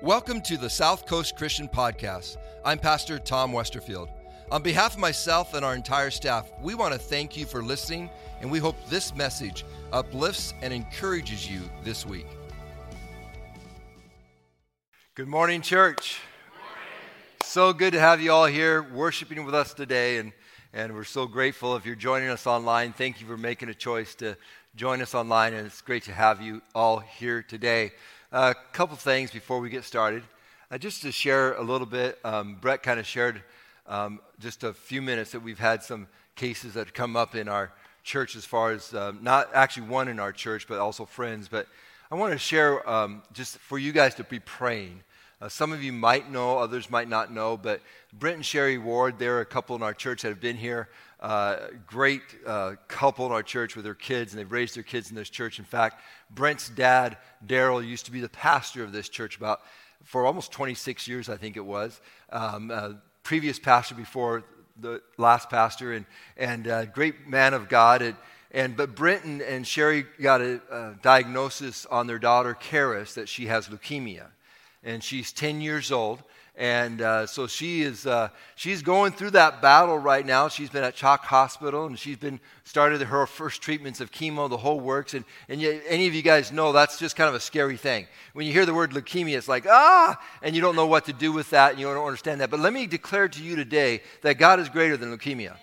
Welcome to the South Coast Christian Podcast. I'm Pastor Tom Westerfield. On behalf of myself and our entire staff, we want to thank you for listening, and we hope this message uplifts and encourages you this week. Good morning, church. So good to have you all here worshiping with us today, and, and we're so grateful if you're joining us online. Thank you for making a choice to join us online, and it's great to have you all here today. A couple things before we get started. Uh, just to share a little bit, um, Brett kind of shared um, just a few minutes that we've had some cases that come up in our church as far as um, not actually one in our church, but also friends. But I want to share um, just for you guys to be praying. Uh, some of you might know, others might not know, but Brent and Sherry Ward, they're a couple in our church that have been here. Uh, great uh, couple in our church with their kids, and they've raised their kids in this church. In fact, Brent's dad, Daryl, used to be the pastor of this church about for almost 26 years, I think it was. Um, uh, previous pastor before the last pastor, and and uh, great man of God. And, and but Brent and, and Sherry got a, a diagnosis on their daughter Karis that she has leukemia, and she's 10 years old. And uh, so she is, uh, she's going through that battle right now. She's been at CHOC Hospital and she's been started her first treatments of chemo, the whole works. And, and you, any of you guys know that's just kind of a scary thing. When you hear the word leukemia, it's like, ah, and you don't know what to do with that and you don't understand that. But let me declare to you today that God is greater than leukemia.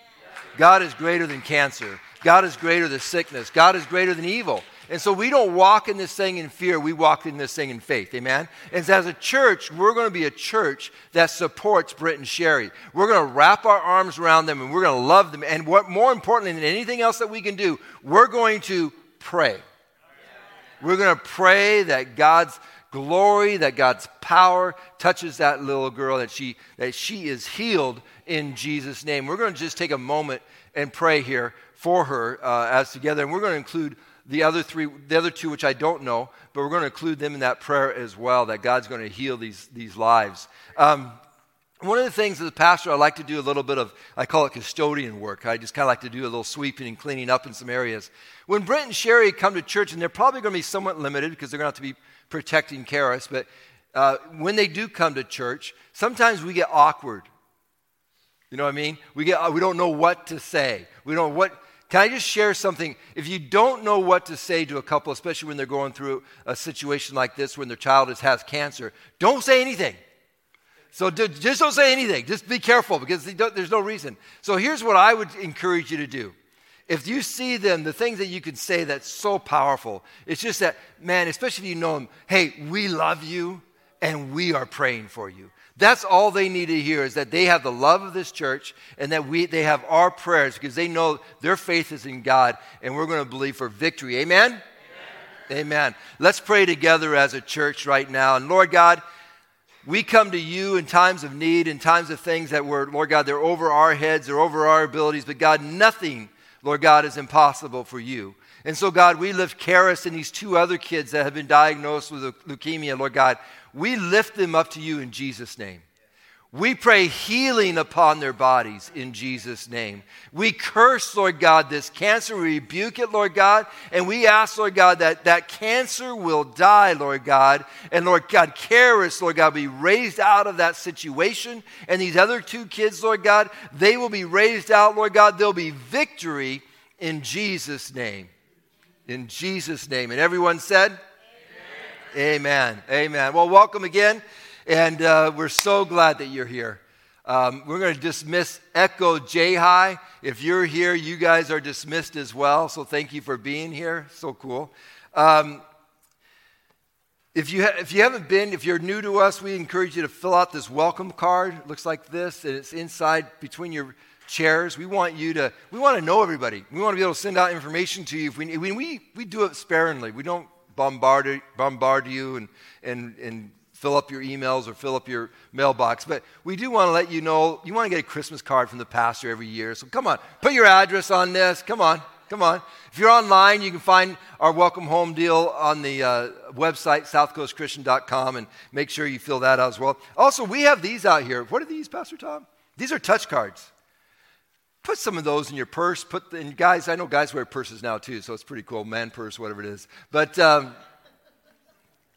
God is greater than cancer. God is greater than sickness. God is greater than evil. And so we don't walk in this thing in fear, we walk in this thing in faith. Amen? And as a church, we're going to be a church that supports Brent and Sherry. We're going to wrap our arms around them and we're going to love them. And what more importantly than anything else that we can do, we're going to pray. We're going to pray that God's glory, that God's power touches that little girl, that she, that she is healed in Jesus' name. We're going to just take a moment and pray here for her uh, as together. And we're going to include the other three, the other two, which I don't know, but we're going to include them in that prayer as well, that God's going to heal these, these lives. Um, one of the things as a pastor, I like to do a little bit of, I call it custodian work. I just kind of like to do a little sweeping and cleaning up in some areas. When Brent and Sherry come to church, and they're probably going to be somewhat limited because they're going to have to be protecting Karis, but uh, when they do come to church, sometimes we get awkward. You know what I mean? We, get, we don't know what to say. We don't know what, can I just share something? If you don't know what to say to a couple, especially when they're going through a situation like this, when their child has cancer, don't say anything. So just don't say anything. Just be careful because there's no reason. So here's what I would encourage you to do. If you see them, the things that you can say that's so powerful, it's just that, man, especially if you know them, hey, we love you and we are praying for you. That's all they need to hear is that they have the love of this church and that we, they have our prayers because they know their faith is in God and we're going to believe for victory. Amen? Amen? Amen. Let's pray together as a church right now. And Lord God, we come to you in times of need, in times of things that were, Lord God, they're over our heads, they're over our abilities, but God, nothing, Lord God, is impossible for you. And so, God, we lift Karis and these two other kids that have been diagnosed with leukemia, Lord God. We lift them up to you in Jesus' name. We pray healing upon their bodies in Jesus' name. We curse, Lord God, this cancer. We rebuke it, Lord God. And we ask, Lord God, that that cancer will die, Lord God. And Lord God, Karis, Lord God, be raised out of that situation. And these other two kids, Lord God, they will be raised out, Lord God. There'll be victory in Jesus' name in Jesus' name. And everyone said, Amen. Amen. Well, welcome again. And uh, we're so glad that you're here. Um, we're going to dismiss Echo J High. If you're here, you guys are dismissed as well. So thank you for being here. So cool. Um, if you, ha- if you haven't been, if you're new to us, we encourage you to fill out this welcome card. It looks like this, and it's inside between your chairs. We want you to, we want to know everybody. We want to be able to send out information to you. If we, we, we, we do it sparingly. We don't bombard, bombard you and, and, and fill up your emails or fill up your mailbox. But we do want to let you know, you want to get a Christmas card from the pastor every year. So come on, put your address on this. Come on, come on. If you're online, you can find our welcome home deal on the uh, website, southcoastchristian.com, and make sure you fill that out as well. Also, we have these out here. What are these, Pastor Tom? These are touch cards put some of those in your purse. Put the, and guys, I know guys wear purses now too, so it's pretty cool, man purse, whatever it is. But um,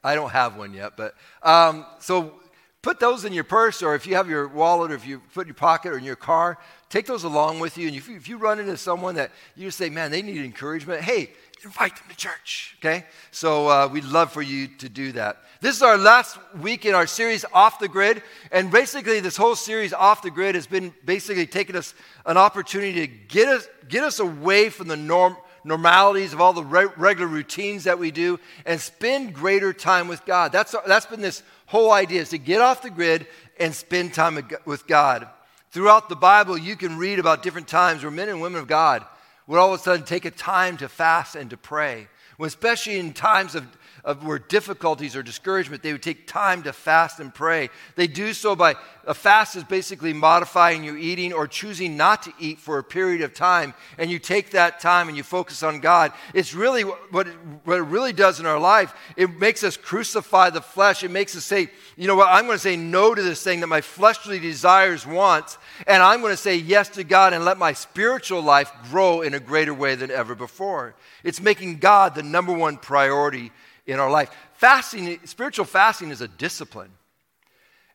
I don't have one yet, but um, so put those in your purse, or if you have your wallet, or if you put in your pocket or in your car, take those along with you. And if you, if you run into someone that you just say, man, they need encouragement, hey, invite them to church. Okay? So uh, we'd love for you to do that. This is our last week in our series, Off the Grid. And basically, this whole series, Off the Grid, has been basically taking us an opportunity to get us, get us away from the norm normalities, of all the re- regular routines that we do, and spend greater time with God. That's, that's been this whole idea is to get off the grid and spend time with God. Throughout the Bible, you can read about different times where men and women of God would all of a sudden take a time to fast and to pray. Especially in times of of where difficulties or discouragement, they would take time to fast and pray. They do so by a fast is basically modifying your eating or choosing not to eat for a period of time, and you take that time and you focus on God. It's really what it, what it really does in our life. It makes us crucify the flesh. It makes us say, you know what, I'm going to say no to this thing that my fleshly desires wants, and I'm going to say yes to God and let my spiritual life grow in a greater way than ever before. It's making God the number one priority in our life. Fasting, spiritual fasting is a discipline.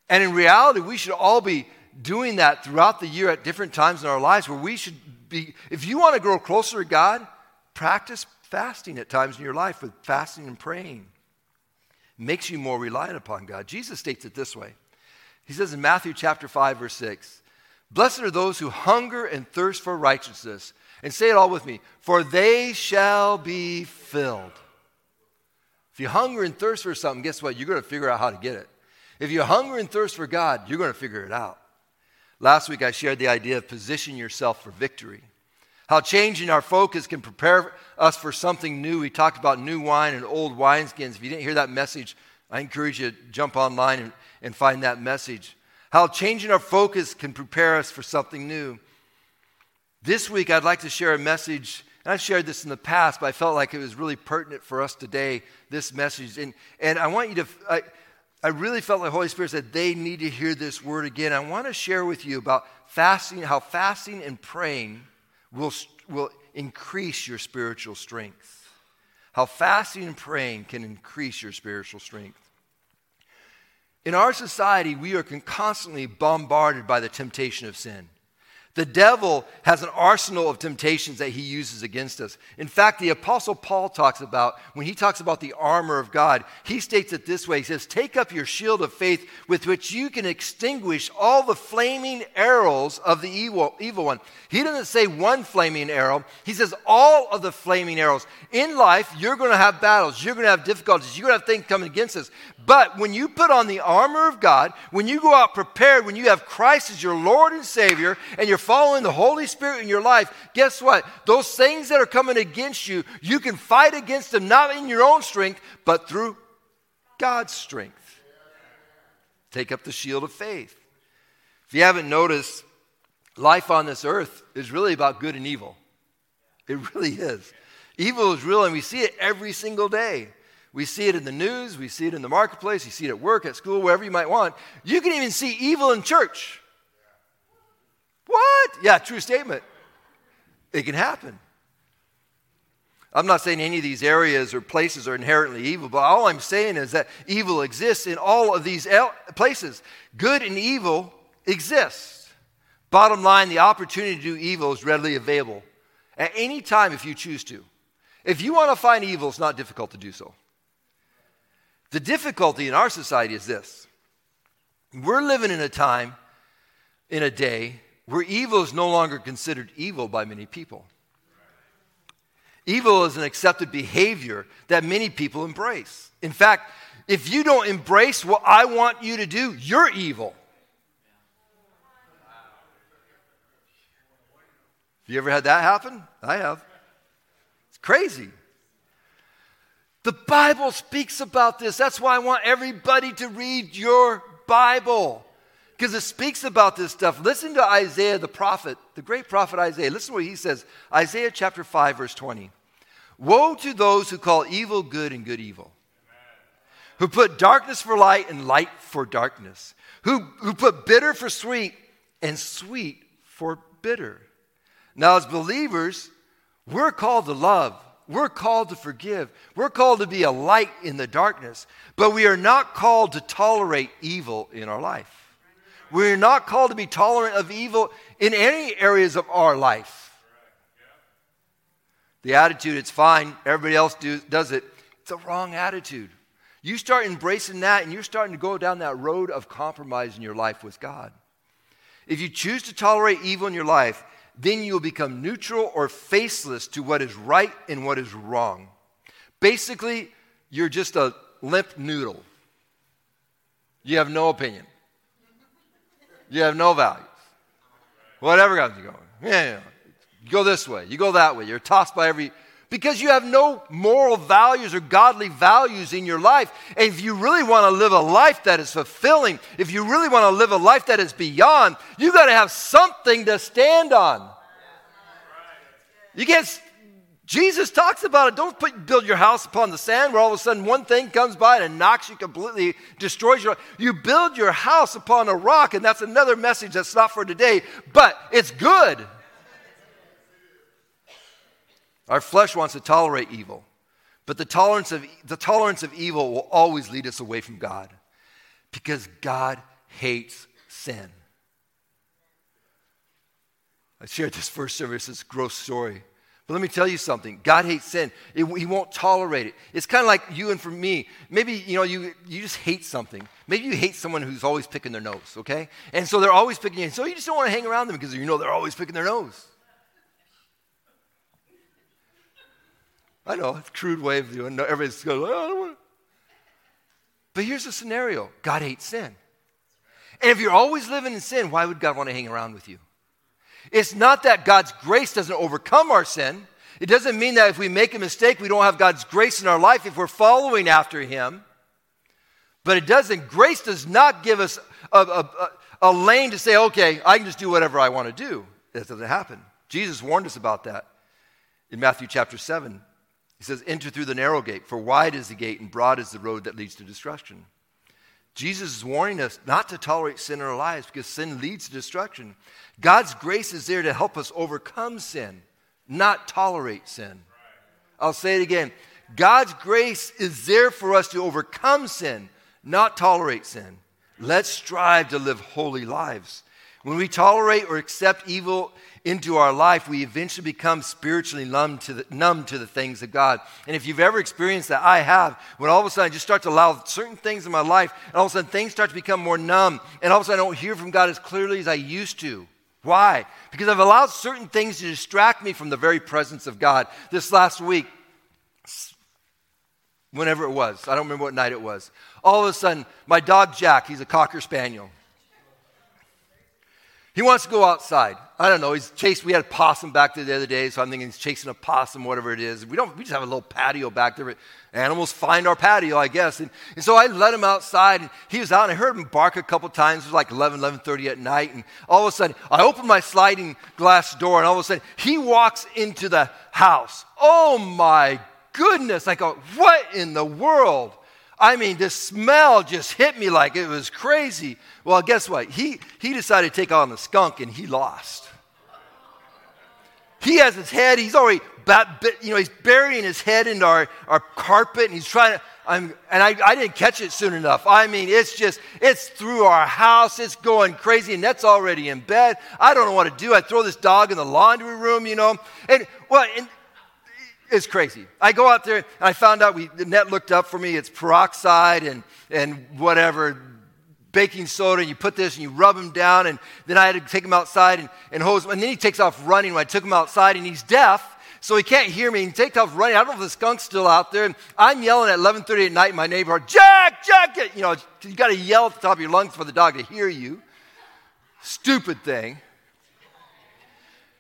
And in reality, we should all be doing that throughout the year at different times in our lives where we should be, if you want to grow closer to God, practice fasting at times in your life with fasting and praying. It makes you more reliant upon God. Jesus states it this way. He says in Matthew chapter 5, verse 6, Blessed are those who hunger and thirst for righteousness. And say it all with me, for they shall be filled. If you hunger and thirst for something, guess what? You're going to figure out how to get it. If you hunger and thirst for God, you're going to figure it out. Last week, I shared the idea of position yourself for victory. How changing our focus can prepare us for something new. We talked about new wine and old wineskins. If you didn't hear that message, I encourage you to jump online and, and find that message. How changing our focus can prepare us for something new. This week, I'd like to share a message and I've shared this in the past, but I felt like it was really pertinent for us today, this message. And, and I want you to, I, I really felt like the Holy Spirit said they need to hear this word again. I want to share with you about fasting, how fasting and praying will, will increase your spiritual strength. How fasting and praying can increase your spiritual strength. In our society, we are constantly bombarded by the temptation of sin. The devil has an arsenal of temptations that he uses against us. In fact, the Apostle Paul talks about, when he talks about the armor of God, he states it this way He says, Take up your shield of faith with which you can extinguish all the flaming arrows of the evil, evil one. He doesn't say one flaming arrow, he says all of the flaming arrows. In life, you're going to have battles, you're going to have difficulties, you're going to have things coming against us. But when you put on the armor of God, when you go out prepared, when you have Christ as your Lord and Savior, and you're following the Holy Spirit in your life, guess what? Those things that are coming against you, you can fight against them not in your own strength, but through God's strength. Take up the shield of faith. If you haven't noticed, life on this earth is really about good and evil. It really is. Evil is real, and we see it every single day. We see it in the news, we see it in the marketplace, you see it at work, at school, wherever you might want. You can even see evil in church. What? Yeah, true statement. It can happen. I'm not saying any of these areas or places are inherently evil, but all I'm saying is that evil exists in all of these places. Good and evil exist. Bottom line, the opportunity to do evil is readily available at any time if you choose to. If you want to find evil, it's not difficult to do so. The difficulty in our society is this we're living in a time, in a day, where evil is no longer considered evil by many people. Evil is an accepted behavior that many people embrace. In fact, if you don't embrace what I want you to do, you're evil. Have you ever had that happen? I have. It's crazy. The Bible speaks about this. That's why I want everybody to read your Bible because it speaks about this stuff. Listen to Isaiah the prophet, the great prophet Isaiah. Listen to what he says Isaiah chapter 5, verse 20. Woe to those who call evil good and good evil, who put darkness for light and light for darkness, who, who put bitter for sweet and sweet for bitter. Now, as believers, we're called to love We're called to forgive. We're called to be a light in the darkness. But we are not called to tolerate evil in our life. We're not called to be tolerant of evil in any areas of our life. The attitude, it's fine, everybody else do, does it, it's a wrong attitude. You start embracing that and you're starting to go down that road of compromise in your life with God. If you choose to tolerate evil in your life, then you'll become neutral or faceless to what is right and what is wrong. Basically, you're just a limp noodle. You have no opinion. You have no values. Whatever comes, you go. Yeah, yeah. You go this way. You go that way. You're tossed by every because you have no moral values or godly values in your life. And if you really want to live a life that is fulfilling, if you really want to live a life that is beyond, you got to have something to stand on. You can't. Jesus talks about it. Don't put, build your house upon the sand where all of a sudden one thing comes by and knocks you completely, destroys you. You build your house upon a rock, and that's another message that's not for today, but it's good. Our flesh wants to tolerate evil, but the tolerance of, the tolerance of evil will always lead us away from God because God hates sin. I shared this first service, this gross story. But let me tell you something. God hates sin. It, he won't tolerate it. It's kind of like you and for me. Maybe, you know, you, you just hate something. Maybe you hate someone who's always picking their nose, okay? And so they're always picking you. So you just don't want to hang around them because you know they're always picking their nose. I know, it's a crude way of doing it. Everybody's going, oh, But here's the scenario God hates sin. And if you're always living in sin, why would God want to hang around with you? It's not that God's grace doesn't overcome our sin. It doesn't mean that if we make a mistake, we don't have God's grace in our life if we're following after Him. But it doesn't, grace does not give us a, a, a lane to say, okay, I can just do whatever I want to do. That doesn't happen. Jesus warned us about that in Matthew chapter 7. He says, Enter through the narrow gate, for wide is the gate and broad is the road that leads to destruction. Jesus is warning us not to tolerate sin in our lives because sin leads to destruction. God's grace is there to help us overcome sin, not tolerate sin. I'll say it again. God's grace is there for us to overcome sin, not tolerate sin. Let's strive to live holy lives. When we tolerate or accept evil into our life, we eventually become spiritually numb to, the, numb to the things of God. And if you've ever experienced that, I have, when all of a sudden I just start to allow certain things in my life, and all of a sudden things start to become more numb, and all of a sudden I don't hear from God as clearly as I used to. Why? Because I've allowed certain things to distract me from the very presence of God. This last week, whenever it was, I don't remember what night it was, all of a sudden, my dog Jack, he's a Cocker Spaniel. He wants to go outside. I don't know. He's chased. We had a possum back there the other day, so I'm thinking he's chasing a possum, whatever it is. We don't. We just have a little patio back there. Animals find our patio, I guess. And, and so I let him outside, and he was out. And I heard him bark a couple times. It was like 11, 11:30 at night, and all of a sudden, I opened my sliding glass door, and all of a sudden, he walks into the house. Oh my goodness! I go, what in the world? I mean, this smell just hit me like it was crazy. Well, guess what? He, he decided to take on the skunk and he lost. He has his head, he's already, you know, he's burying his head into our, our carpet and he's trying to, I'm, and I, I didn't catch it soon enough. I mean, it's just, it's through our house, it's going crazy, and that's already in bed. I don't know what to do. I throw this dog in the laundry room, you know. And, well, and it's crazy. I go out there and I found out we, the net looked up for me. It's peroxide and, and whatever, baking soda. And you put this and you rub him down. And then I had to take him outside and, and hose him. And then he takes off running when I took him outside and he's deaf. So he can't hear me. He takes off running. I don't know if the skunk's still out there. And I'm yelling at 11:30 at night in my neighborhood, Jack, Jack! You know, you got to yell at the top of your lungs for the dog to hear you. Stupid thing.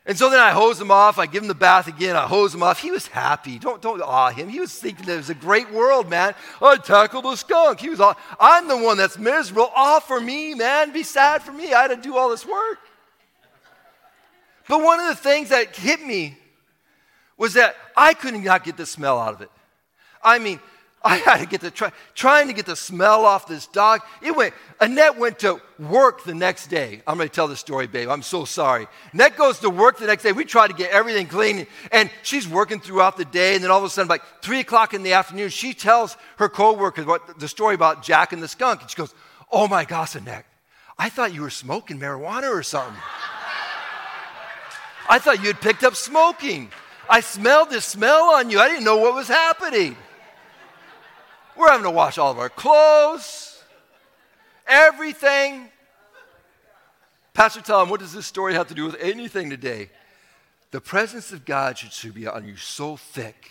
And so then I hose him off. I give him the bath again. I hose him off. He was happy. Don't, don't awe him. He was thinking that it was a great world, man. I tackled a skunk. He was all, I'm the one that's miserable. Awe for me, man. Be sad for me. I had to do all this work. But one of the things that hit me was that I couldn't not get the smell out of it. I mean, I had to get the try, trying to get the smell off this dog. It went. Annette went to work the next day. I'm going to tell the story, babe. I'm so sorry. Annette goes to work the next day. We try to get everything clean, and she's working throughout the day. And then all of a sudden, like three o'clock in the afternoon, she tells her coworkers what the story about Jack and the skunk. And she goes, "Oh my gosh, Annette, I thought you were smoking marijuana or something. I thought you had picked up smoking. I smelled this smell on you. I didn't know what was happening." We're having to wash all of our clothes, everything. Pastor Tom, what does this story have to do with anything today? The presence of God should be on you so thick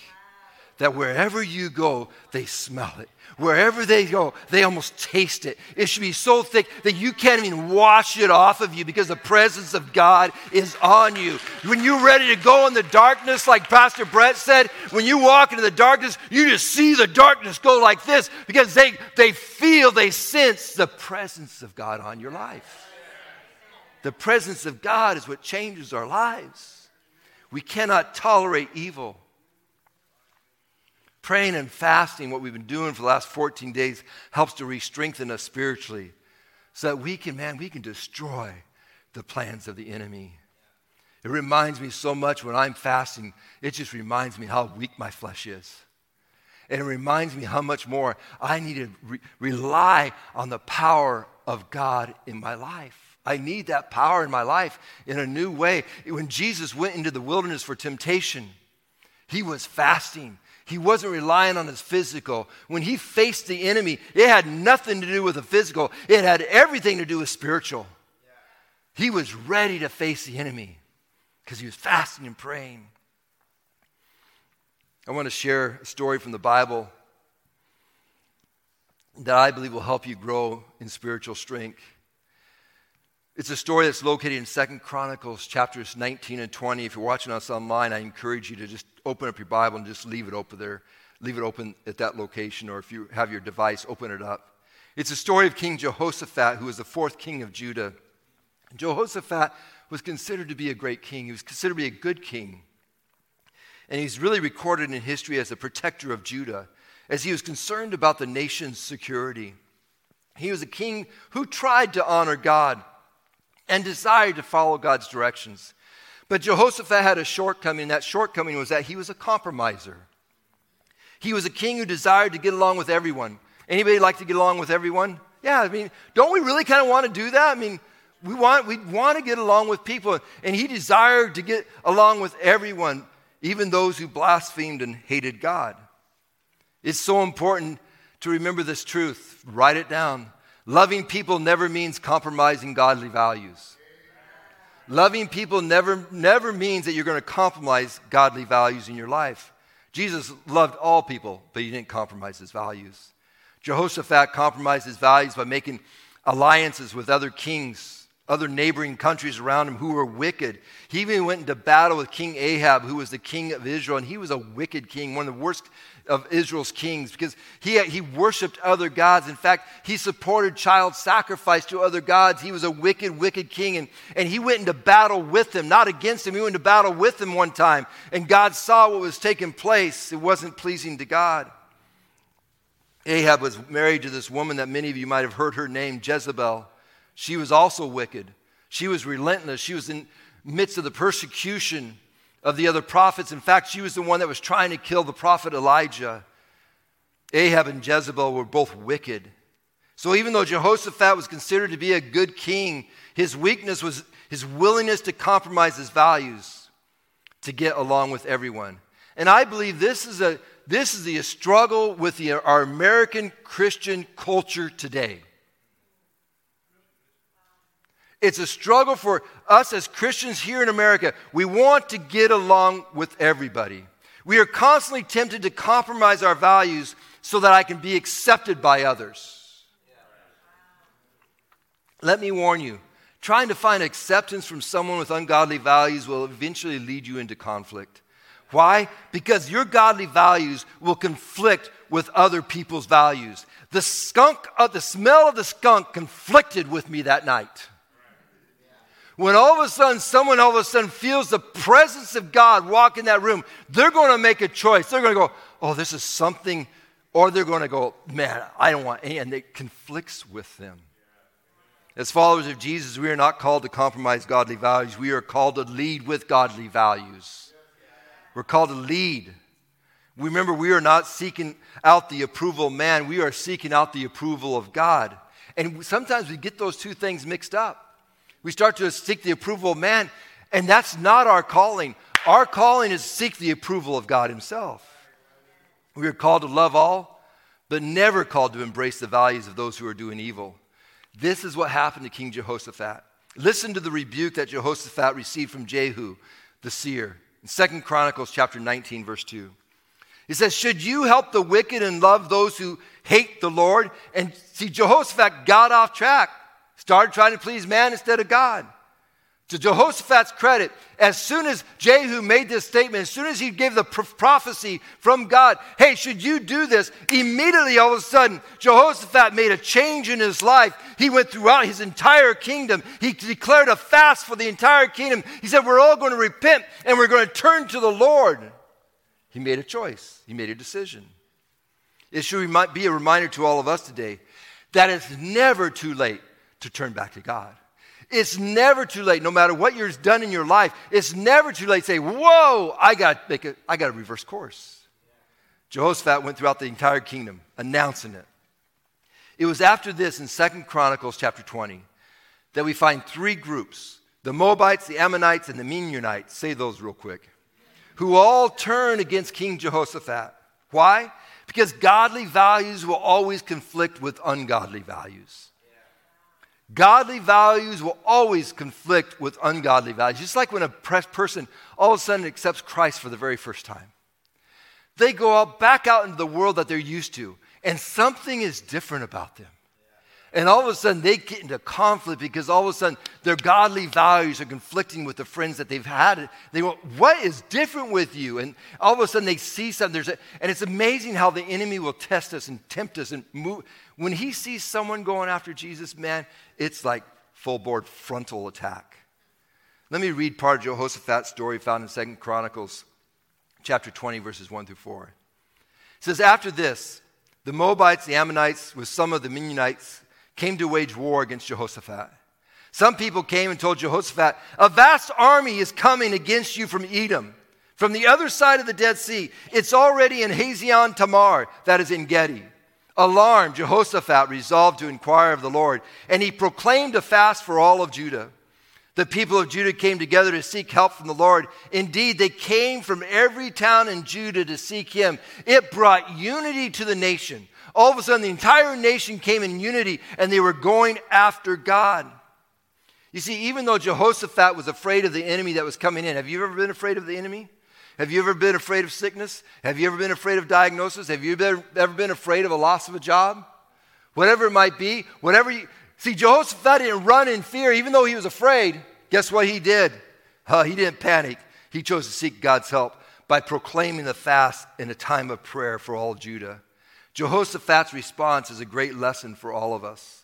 that wherever you go, they smell it. Wherever they go, they almost taste it. It should be so thick that you can't even wash it off of you because the presence of God is on you. When you're ready to go in the darkness, like Pastor Brett said, when you walk into the darkness, you just see the darkness go like this because they, they feel, they sense the presence of God on your life. The presence of God is what changes our lives. We cannot tolerate evil praying and fasting, what we've been doing for the last 14 days, helps to re strengthen us spiritually so that we can, man, we can destroy the plans of the enemy. It reminds me so much when I'm fasting, it just reminds me how weak my flesh is. And it reminds me how much more I need to re- rely on the power of God in my life. I need that power in my life in a new way. When Jesus went into the wilderness for temptation, he was fasting. He wasn't relying on his physical. When he faced the enemy, it had nothing to do with the physical, it had everything to do with spiritual. He was ready to face the enemy because he was fasting and praying. I want to share a story from the Bible that I believe will help you grow in spiritual strength. It's a story that's located in Second Chronicles chapters 19 and 20. If you're watching us online, I encourage you to just open up your Bible and just leave it open there. Leave it open at that location, or if you have your device, open it up. It's a story of King Jehoshaphat, who was the fourth king of Judah. Jehoshaphat was considered to be a great king. He was considered to be a good king. And he's really recorded in history as a protector of Judah, as he was concerned about the nation's security. He was a king who tried to honor God and desired to follow God's directions. But Jehoshaphat had a shortcoming, and that shortcoming was that he was a compromiser. He was a king who desired to get along with everyone. Anybody like to get along with everyone? Yeah, I mean, don't we really kind of want to do that? I mean, we want, we want to get along with people. And he desired to get along with everyone, even those who blasphemed and hated God. It's so important to remember this truth. Write it down. Loving people never means compromising godly values. Loving people never, never means that you're going to compromise godly values in your life. Jesus loved all people, but he didn't compromise his values. Jehoshaphat compromised his values by making alliances with other kings, other neighboring countries around him who were wicked. He even went into battle with King Ahab, who was the king of Israel, and he was a wicked king, one of the worst of Israel's kings because he, he worshiped other gods. In fact, he supported child sacrifice to other gods. He was a wicked, wicked king, and, and he went into battle with them, not against him. He went into battle with them one time, and God saw what was taking place. It wasn't pleasing to God. Ahab was married to this woman that many of you might have heard her name, Jezebel. She was also wicked. She was relentless. She was in midst of the persecution of the other prophets. In fact, she was the one that was trying to kill the prophet Elijah. Ahab and Jezebel were both wicked. So even though Jehoshaphat was considered to be a good king, his weakness was his willingness to compromise his values to get along with everyone. And I believe this is a this is the struggle with the, our American Christian culture today. It's a struggle for us as Christians here in America. We want to get along with everybody. We are constantly tempted to compromise our values so that I can be accepted by others. Let me warn you trying to find acceptance from someone with ungodly values will eventually lead you into conflict. Why? Because your godly values will conflict with other people's values. The skunk, uh, the smell of the skunk conflicted with me that night. When all of a sudden, someone all of a sudden feels the presence of God walk in that room, they're going to make a choice. They're going to go, Oh, this is something or they're going to go, man, I don't want any, and it conflicts with them. As followers of Jesus, we are not called to compromise godly values. We are called to lead with godly values. We're called to lead. Remember, we are not seeking out the approval of man, we are seeking out the approval of God. And sometimes we get those two things mixed up. We start to seek the approval of man, and that's not our calling. Our calling is seek the approval of God Himself. We are called to love all, but never called to embrace the values of those who are doing evil. This is what happened to King Jehoshaphat. Listen to the rebuke that Jehoshaphat received from Jehu, the seer. In 2 Chronicles chapter 19, verse 2. He says, Should you help the wicked and love those who hate the Lord? And see, Jehoshaphat got off track, started trying to please man instead of God. To Jehoshaphat's credit, as soon as Jehu made this statement, as soon as he gave the prophecy from God, hey, should you do this? Immediately, all of a sudden, Jehoshaphat made a change in his life. He went throughout his entire kingdom. He declared a fast for the entire kingdom. He said, We're all going to repent and we're going to turn to the Lord. He made a choice, he made a decision. It should be a reminder to all of us today that it's never too late to turn back to God. It's never too late, no matter what you've done in your life. It's never too late to say, Whoa, I got to reverse course. Jehoshaphat went throughout the entire kingdom announcing it. It was after this in Second Chronicles chapter 20 that we find three groups the Moabites, the Ammonites, and the Meunites. Say those real quick. Who all turn against King Jehoshaphat. Why? Because godly values will always conflict with ungodly values. Godly values will always conflict with ungodly values. Just like when a person all of a sudden accepts Christ for the very first time. They go out back out into the world that they're used to, and something is different about them. And all of a sudden, they get into conflict because all of a sudden their godly values are conflicting with the friends that they've had. They go, What is different with you? And all of a sudden they see something. There's a, and it's amazing how the enemy will test us and tempt us and move. When he sees someone going after Jesus, man, it's like full board frontal attack. Let me read part of Jehoshaphat's story found in Second Chronicles chapter 20, verses 1 through 4. It says, After this, the Moabites, the Ammonites, with some of the Meunites, came to wage war against Jehoshaphat. Some people came and told Jehoshaphat, A vast army is coming against you from Edom, from the other side of the Dead Sea. It's already in Hazazon Tamar, that is En Gedi. Alarmed, Jehoshaphat resolved to inquire of the Lord, and he proclaimed a fast for all of Judah. The people of Judah came together to seek help from the Lord. Indeed, they came from every town in Judah to seek him. It brought unity to the nation. All of a sudden, the entire nation came in unity and they were going after God. You see, even though Jehoshaphat was afraid of the enemy that was coming in, have you ever been afraid of the enemy? Have you ever been afraid of sickness? Have you ever been afraid of diagnosis? Have you ever been afraid of a loss of a job? Whatever it might be, whatever you see, Jehoshaphat didn't run in fear, even though he was afraid. Guess what he did? Uh, he didn't panic. He chose to seek God's help by proclaiming the fast in a time of prayer for all Judah. Jehoshaphat's response is a great lesson for all of us.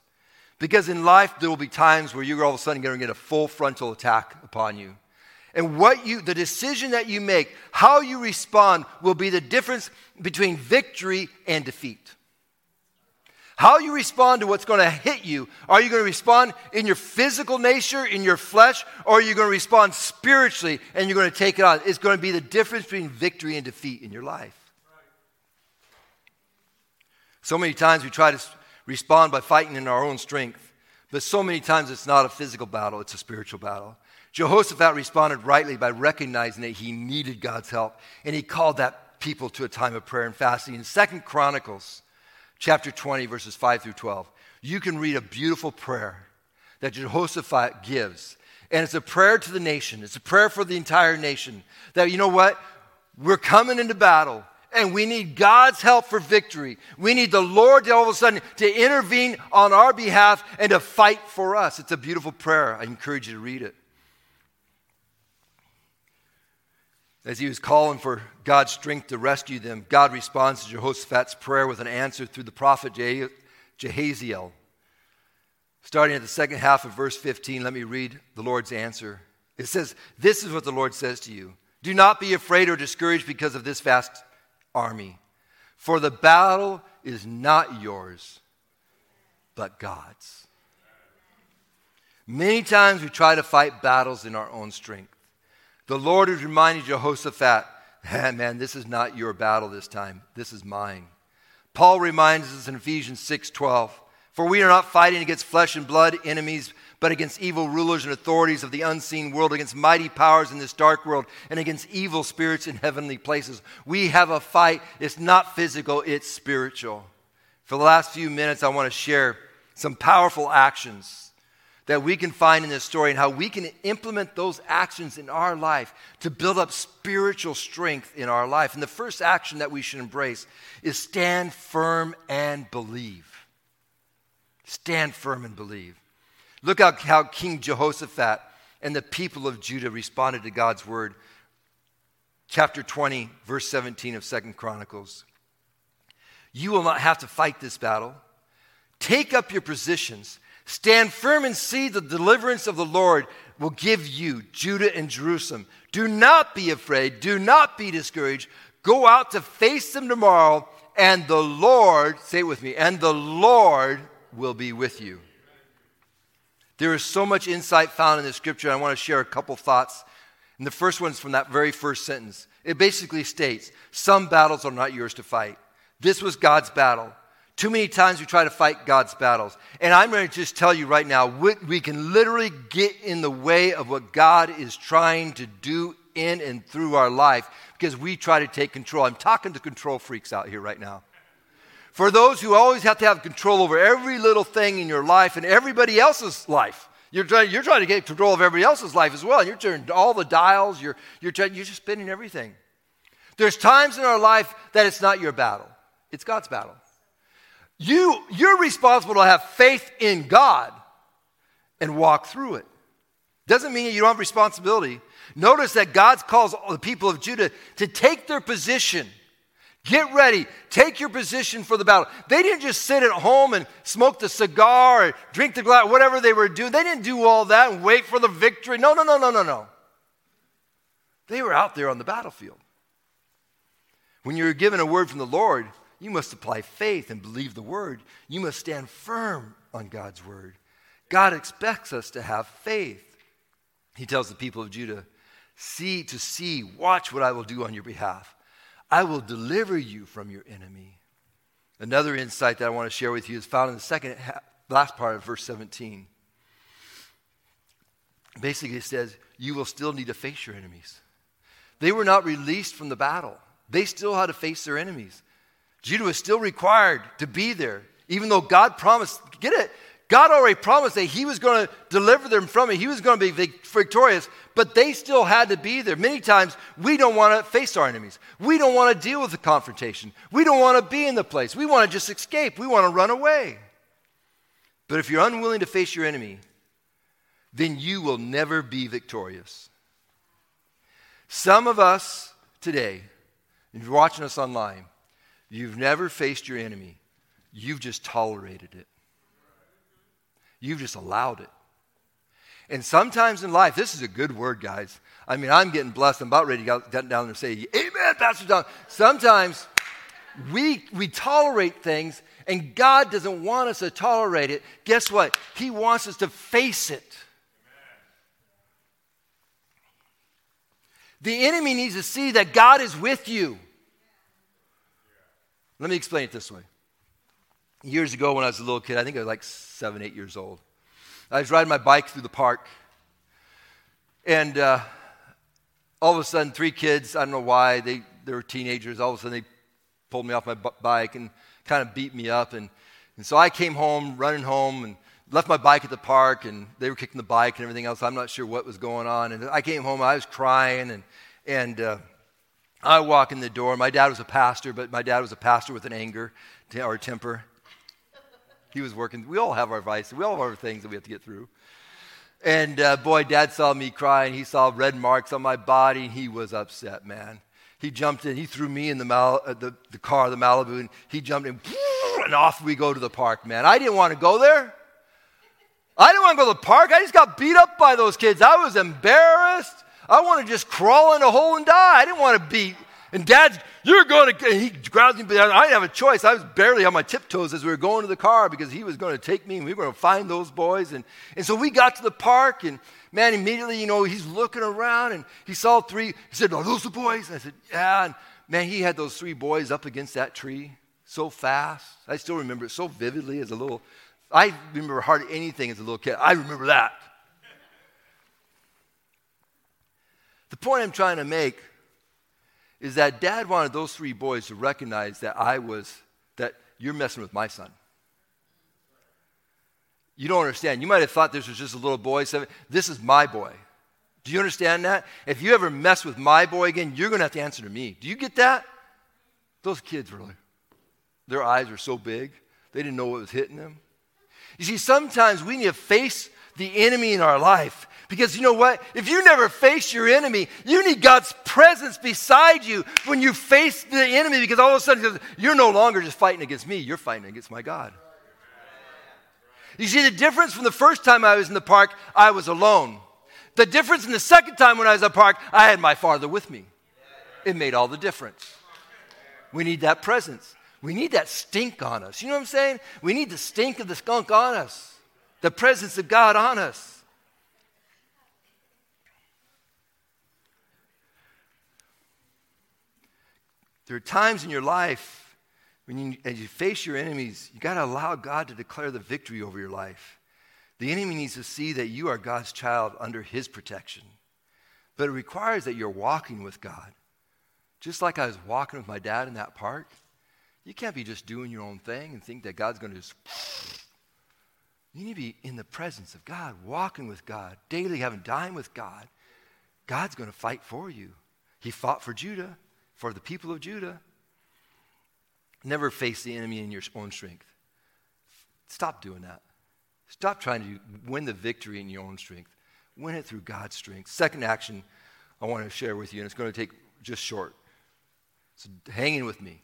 Because in life, there will be times where you're all of a sudden going to get a full frontal attack upon you. And what you, the decision that you make, how you respond, will be the difference between victory and defeat. How you respond to what's going to hit you. Are you going to respond in your physical nature, in your flesh, or are you going to respond spiritually and you're going to take it on? It's going to be the difference between victory and defeat in your life. So many times we try to respond by fighting in our own strength, but so many times it's not a physical battle, it's a spiritual battle. Jehoshaphat responded rightly by recognizing that he needed God's help, and he called that people to a time of prayer and fasting. In Second Chronicles, chapter 20, verses 5 through 12, you can read a beautiful prayer that Jehoshaphat gives. And it's a prayer to the nation. It's a prayer for the entire nation. That, you know what? We're coming into battle and we need God's help for victory. We need the Lord to all of a sudden to intervene on our behalf and to fight for us. It's a beautiful prayer. I encourage you to read it. As he was calling for God's strength to rescue them, God responds to Jehoshaphat's prayer with an answer through the prophet Jehaziel. Starting at the second half of verse 15, let me read the Lord's answer. It says, This is what the Lord says to you Do not be afraid or discouraged because of this vast army. For the battle is not yours, but God's. Many times we try to fight battles in our own strength. The Lord is reminding Jehoshaphat, man, this is not your battle this time. This is mine. Paul reminds us in Ephesians 6:12, "For we are not fighting against flesh and blood enemies, but against evil rulers and authorities of the unseen world, against mighty powers in this dark world, and against evil spirits in heavenly places." We have a fight. It's not physical, it's spiritual. For the last few minutes, I want to share some powerful actions that we can find in this story and how we can implement those actions in our life to build up spiritual strength in our life. And the first action that we should embrace is stand firm and believe. Stand firm and believe. Look at how King Jehoshaphat and the people of Judah responded to God's word. Chapter 20, verse 17 of Second Chronicles. You will not have to fight this battle. Take up your positions Stand firm and see the deliverance of the Lord will give you, Judah and Jerusalem. Do not be afraid. Do not be discouraged. Go out to face them tomorrow, and the Lord, say it with me, and the Lord will be with you. There is so much insight found in the scripture. I want to share a couple thoughts. And the first one's from that very first sentence. It basically states some battles are not yours to fight. This was God's battle. Too many times we try to fight God's battles. And I'm going to just tell you right now, we can literally get in the way of what God is trying to do in and through our life because we try to take control. I'm talking to control freaks out here right now. For those who always have to have control over every little thing in your life and everybody else's life. You're trying, you're trying to get control of everybody else's life as well. and You're turning all the dials, you're, you're, trying, you're just spinning everything. There's times in our life that it's not your battle, it's God's battle. You, you're responsible to have faith in God and walk through it. Doesn't mean you don't have responsibility. Notice that God calls the people of Judah to take their position. Get ready. Take your position for the battle. They didn't just sit at home and smoke the cigar or drink the glass, whatever they were doing. They didn't do all that and wait for the victory. No, no, no, no, no, no. They were out there on the battlefield. When you're given a word from the Lord, you must apply faith and believe the word. You must stand firm on God's word. God expects us to have faith. He tells the people of Judah, See to see, watch what I will do on your behalf. I will deliver you from your enemy. Another insight that I want to share with you is found in the second last part of verse 17. Basically, it says, You will still need to face your enemies. They were not released from the battle, they still had to face their enemies. Judah was still required to be there, even though God promised, get it? God already promised that He was going to deliver them from it. He was going to be victorious, but they still had to be there. Many times we don't want to face our enemies. We don't want to deal with the confrontation. We don't want to be in the place. We want to just escape. We want to run away. But if you're unwilling to face your enemy, then you will never be victorious. Some of us today, if you're watching us online, You've never faced your enemy, you've just tolerated it. You've just allowed it. And sometimes in life, this is a good word, guys. I mean, I'm getting blessed. I'm about ready to get down there and say, Amen, Pastor John. Sometimes we, we tolerate things, and God doesn't want us to tolerate it. Guess what? He wants us to face it. The enemy needs to see that God is with you. Let me explain it this way. Years ago, when I was a little kid, I think I was like seven, eight years old, I was riding my bike through the park. And uh, all of a sudden, three kids, I don't know why, they, they were teenagers, all of a sudden they pulled me off my bike and kind of beat me up. And, and so I came home, running home, and left my bike at the park, and they were kicking the bike and everything else. I'm not sure what was going on. And I came home, I was crying, and, and uh, I walk in the door. My dad was a pastor, but my dad was a pastor with an anger or temper. He was working. We all have our vices. We all have our things that we have to get through. And uh, boy, dad saw me crying. He saw red marks on my body. He was upset, man. He jumped in. He threw me in the, Mal- uh, the, the car, the Malibu, and he jumped in. And off we go to the park, man. I didn't want to go there. I didn't want to go to the park. I just got beat up by those kids. I was embarrassed. I want to just crawl in a hole and die. I didn't want to be And Dad, you're going to, he grabs me, but I didn't have a choice. I was barely on my tiptoes as we were going to the car because he was going to take me and we were going to find those boys. And, and so we got to the park and man, immediately, you know, he's looking around and he saw three. He said, Are those the boys? And I said, Yeah. And man, he had those three boys up against that tree so fast. I still remember it so vividly as a little, I remember hardly anything as a little kid. I remember that. The point I'm trying to make is that dad wanted those three boys to recognize that I was, that you're messing with my son. You don't understand. You might have thought this was just a little boy. Seven. This is my boy. Do you understand that? If you ever mess with my boy again, you're going to have to answer to me. Do you get that? Those kids really, their eyes were so big, they didn't know what was hitting them. You see, sometimes we need to face the enemy in our life because you know what? If you never face your enemy, you need God's presence beside you when you face the enemy because all of a sudden you're no longer just fighting against me, you're fighting against my God. You see, the difference from the first time I was in the park, I was alone. The difference in the second time when I was at the park, I had my father with me. It made all the difference. We need that presence. We need that stink on us. You know what I'm saying? We need the stink of the skunk on us, the presence of God on us. There are times in your life when you, as you face your enemies, you got to allow God to declare the victory over your life. The enemy needs to see that you are God's child under his protection. But it requires that you're walking with God. Just like I was walking with my dad in that park, you can't be just doing your own thing and think that God's going to just. You need to be in the presence of God, walking with God, daily having time with God. God's going to fight for you. He fought for Judah for the people of Judah. Never face the enemy in your own strength. Stop doing that. Stop trying to win the victory in your own strength. Win it through God's strength. Second action I want to share with you, and it's going to take just short. So hang in with me.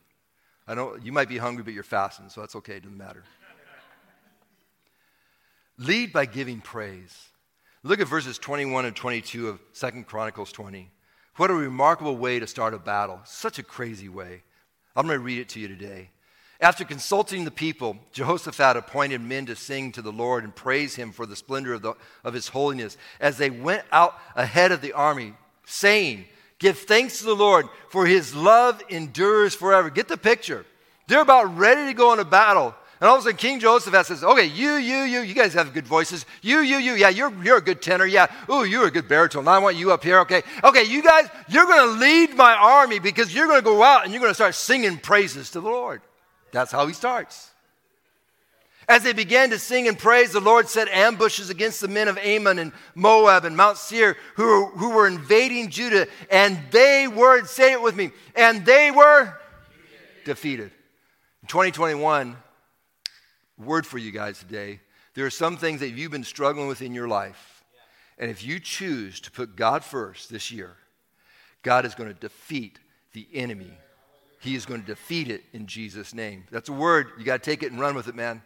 I know you might be hungry, but you're fasting, so that's okay. It doesn't matter. Lead by giving praise. Look at verses 21 and 22 of Second Chronicles 20. What a remarkable way to start a battle. Such a crazy way. I'm going to read it to you today. After consulting the people, Jehoshaphat appointed men to sing to the Lord and praise him for the splendor of, the, of his holiness as they went out ahead of the army, saying, Give thanks to the Lord, for his love endures forever. Get the picture. They're about ready to go into battle. And all of a sudden, King Jehoshaphat says, Okay, you, you, you, you guys have good voices. You, you, you, yeah, you're, you're a good tenor. Yeah. Ooh, you're a good baritone. I want you up here. Okay. Okay, you guys, you're going to lead my army because you're going to go out and you're going to start singing praises to the Lord. That's how he starts. As they began to sing and praise, the Lord set ambushes against the men of Ammon and Moab and Mount Seir who, who were invading Judah, and they were, say it with me, and they were defeated. In 2021, word for you guys today. There are some things that you've been struggling with in your life. And if you choose to put God first this year, God is going to defeat the enemy. He is going to defeat it in Jesus' name. That's a word. You got to take it and run with it, man.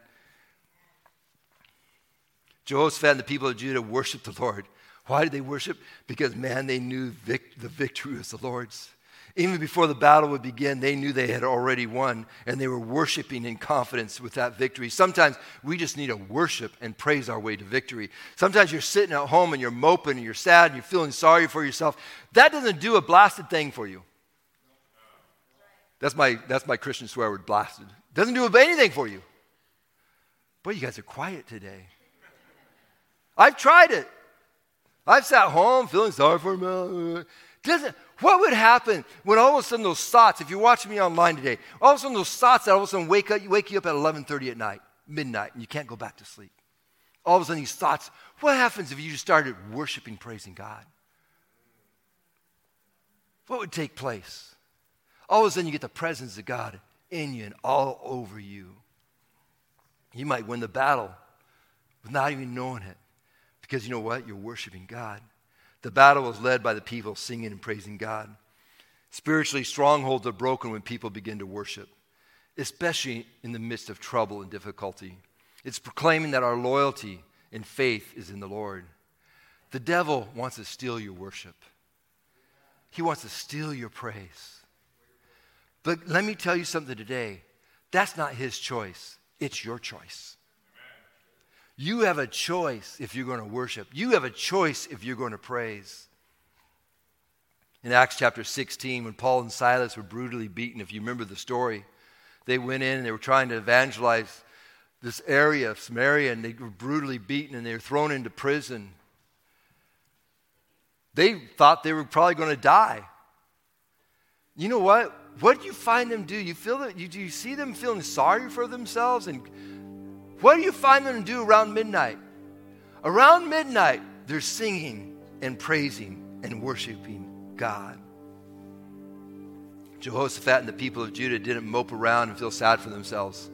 Jehoshaphat and the people of Judah worshiped the Lord. Why did they worship? Because, man, they knew vic- the victory was the Lord's. Even before the battle would begin, they knew they had already won and they were worshiping in confidence with that victory. Sometimes we just need to worship and praise our way to victory. Sometimes you're sitting at home and you're moping and you're sad and you're feeling sorry for yourself. That doesn't do a blasted thing for you. That's my, that's my Christian swear word, blasted. Doesn't do anything for you. Boy, you guys are quiet today. I've tried it. I've sat home feeling sorry for me. Doesn't, what would happen when all of a sudden those thoughts, if you're watching me online today, all of a sudden those thoughts that all of a sudden wake, up, wake you up at 11.30 at night, midnight, and you can't go back to sleep. All of a sudden these thoughts, what happens if you just started worshiping, praising God? What would take place? All of a sudden you get the presence of God in you and all over you. You might win the battle without even knowing it. Because you know what? You're worshiping God. The battle was led by the people singing and praising God. Spiritually, strongholds are broken when people begin to worship, especially in the midst of trouble and difficulty. It's proclaiming that our loyalty and faith is in the Lord. The devil wants to steal your worship, he wants to steal your praise. But let me tell you something today. That's not his choice, it's your choice. You have a choice if you're going to worship. You have a choice if you're going to praise. In Acts chapter 16, when Paul and Silas were brutally beaten, if you remember the story, they went in and they were trying to evangelize this area of Samaria and they were brutally beaten and they were thrown into prison. They thought they were probably going to die. You know what? What do you find them do? You feel that you do you see them feeling sorry for themselves and what do you find them to do around midnight? Around midnight, they're singing and praising and worshiping God. Jehoshaphat and the people of Judah didn't mope around and feel sad for themselves.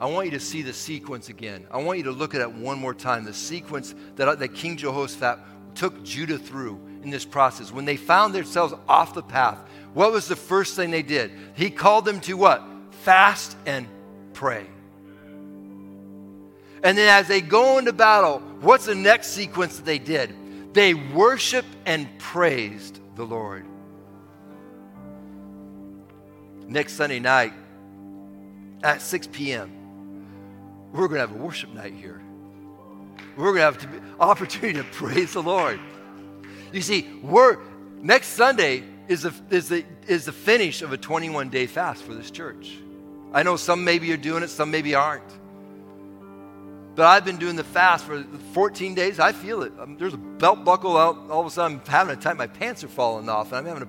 I want you to see the sequence again. I want you to look at it one more time. The sequence that, uh, that King Jehoshaphat took Judah through in this process. When they found themselves off the path, what was the first thing they did? He called them to what? Fast and pray. And then as they go into battle, what's the next sequence that they did? They worshiped and praised the Lord. Next Sunday night at 6 p.m., we're going to have a worship night here. We're going to have the opportunity to praise the Lord. You see, we're, next Sunday is the, is, the, is the finish of a 21 day fast for this church. I know some maybe are doing it, some maybe aren't. But I've been doing the fast for 14 days. I feel it. Um, there's a belt buckle out. All of a sudden, I'm having to tighten. My pants are falling off, and I'm having to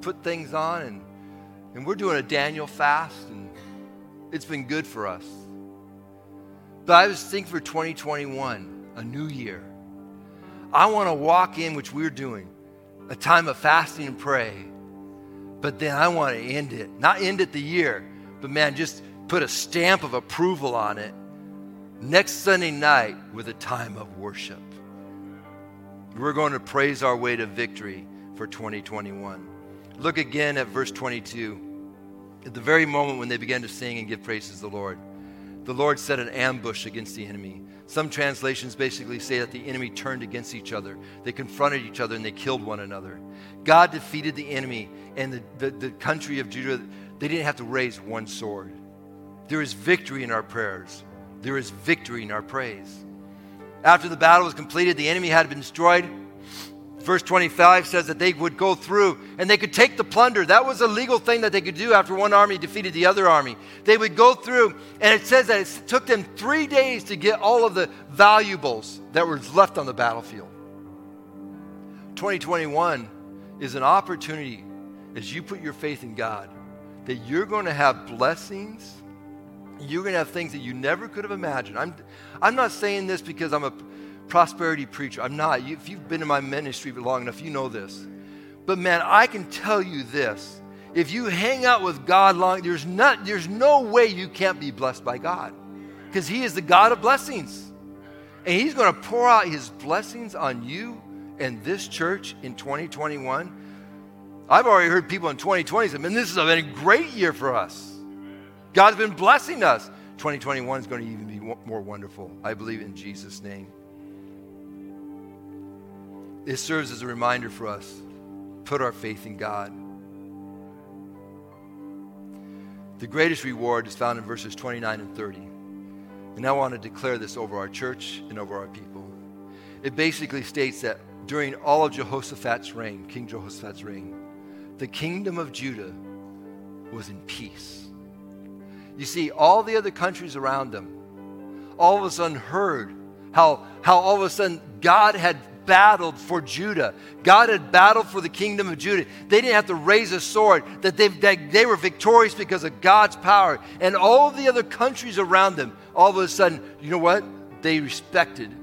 put things on. And, and we're doing a Daniel fast, and it's been good for us. But I was thinking for 2021, a new year. I want to walk in, which we're doing, a time of fasting and pray. But then I want to end it. Not end it the year, but man, just put a stamp of approval on it next Sunday night with a time of worship. We're going to praise our way to victory for 2021. Look again at verse 22. At the very moment when they began to sing and give praises to the Lord, the Lord set an ambush against the enemy. Some translations basically say that the enemy turned against each other. They confronted each other and they killed one another. God defeated the enemy, and the, the, the country of Judah, they didn't have to raise one sword. There is victory in our prayers, there is victory in our praise. After the battle was completed, the enemy had been destroyed. Verse 25 says that they would go through and they could take the plunder. That was a legal thing that they could do after one army defeated the other army. They would go through, and it says that it took them three days to get all of the valuables that were left on the battlefield. 2021 is an opportunity as you put your faith in God that you're going to have blessings. You're going to have things that you never could have imagined. I'm, I'm not saying this because I'm a prosperity preacher. I'm not. You, if you've been in my ministry long enough, you know this. But man, I can tell you this. If you hang out with God long, there's, not, there's no way you can't be blessed by God. Because He is the God of blessings. And He's going to pour out His blessings on you and this church in 2021. I've already heard people in 2020 say, man, this been a great year for us. God's been blessing us. 2021 is going to even be more wonderful. I believe in Jesus' name. It serves as a reminder for us put our faith in God. The greatest reward is found in verses 29 and 30. And I want to declare this over our church and over our people. It basically states that during all of Jehoshaphat's reign, King Jehoshaphat's reign, the kingdom of Judah was in peace. You see, all the other countries around them all of a sudden heard how, how all of a sudden God had battled for Judah. God had battled for the kingdom of Judah. They didn't have to raise a sword, that they, that they were victorious because of God's power. And all the other countries around them, all of a sudden, you know what? They respected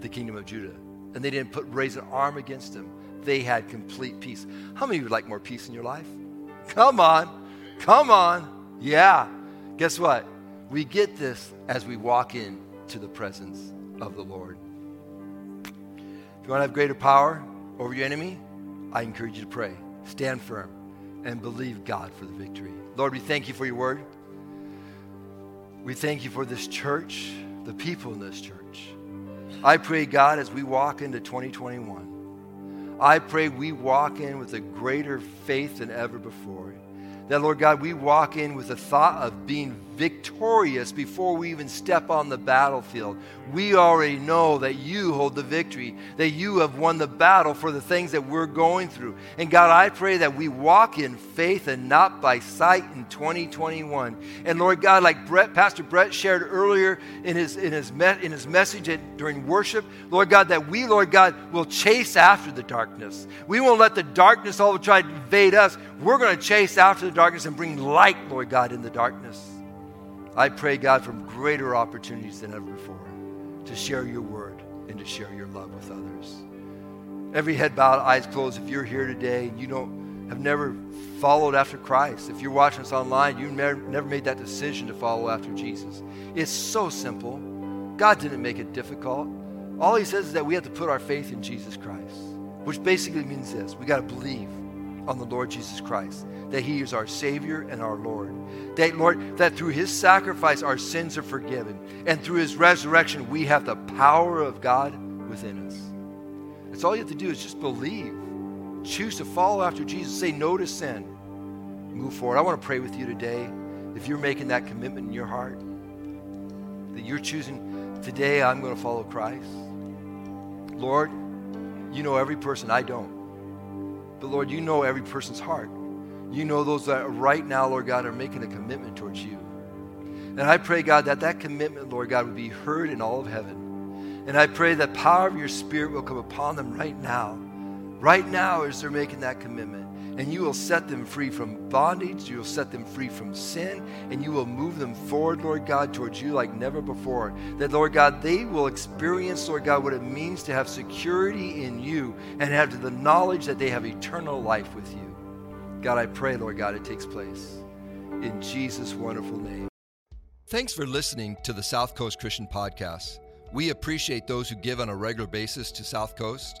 the kingdom of Judah. And they didn't put raise an arm against them. They had complete peace. How many of you would like more peace in your life? Come on. Come on. Yeah. Guess what? We get this as we walk into the presence of the Lord. If you want to have greater power over your enemy, I encourage you to pray. Stand firm and believe God for the victory. Lord, we thank you for your word. We thank you for this church, the people in this church. I pray, God, as we walk into 2021, I pray we walk in with a greater faith than ever before. That, Lord God, we walk in with the thought of being victorious before we even step on the battlefield. We already know that you hold the victory, that you have won the battle for the things that we're going through. And God, I pray that we walk in faith and not by sight in 2021. And Lord God, like Brett, Pastor Brett shared earlier in his, in his, me, in his message at, during worship, Lord God, that we, Lord God, will chase after the darkness. We won't let the darkness all try to invade us. We're going to chase after the darkness and bring light, Lord God, in the darkness. I pray, God, for greater opportunities than ever before to share your word and to share your love with others. Every head bowed, eyes closed, if you're here today and you don't have never followed after Christ, if you're watching us online, you've never, never made that decision to follow after Jesus. It's so simple. God didn't make it difficult. All he says is that we have to put our faith in Jesus Christ, which basically means this we got to believe on the Lord Jesus Christ, that He is our Savior and our Lord. That, Lord, that through His sacrifice our sins are forgiven, and through His resurrection we have the power of God within us. That's all you have to do is just believe. Choose to follow after Jesus. Say no to sin. Move forward. I want to pray with you today. If you're making that commitment in your heart, that you're choosing today, I'm going to follow Christ. Lord, you know every person I don't. But Lord, you know every person's heart. You know those that right now, Lord God, are making a commitment towards you. And I pray, God, that that commitment, Lord God, would be heard in all of heaven. And I pray that power of your Spirit will come upon them right now. Right now, as they're making that commitment and you will set them free from bondage. You will set them free from sin, and you will move them forward, Lord God, towards you like never before. That, Lord God, they will experience, Lord God, what it means to have security in you and have the knowledge that they have eternal life with you. God, I pray, Lord God, it takes place. In Jesus' wonderful name. Thanks for listening to the South Coast Christian Podcast. We appreciate those who give on a regular basis to South Coast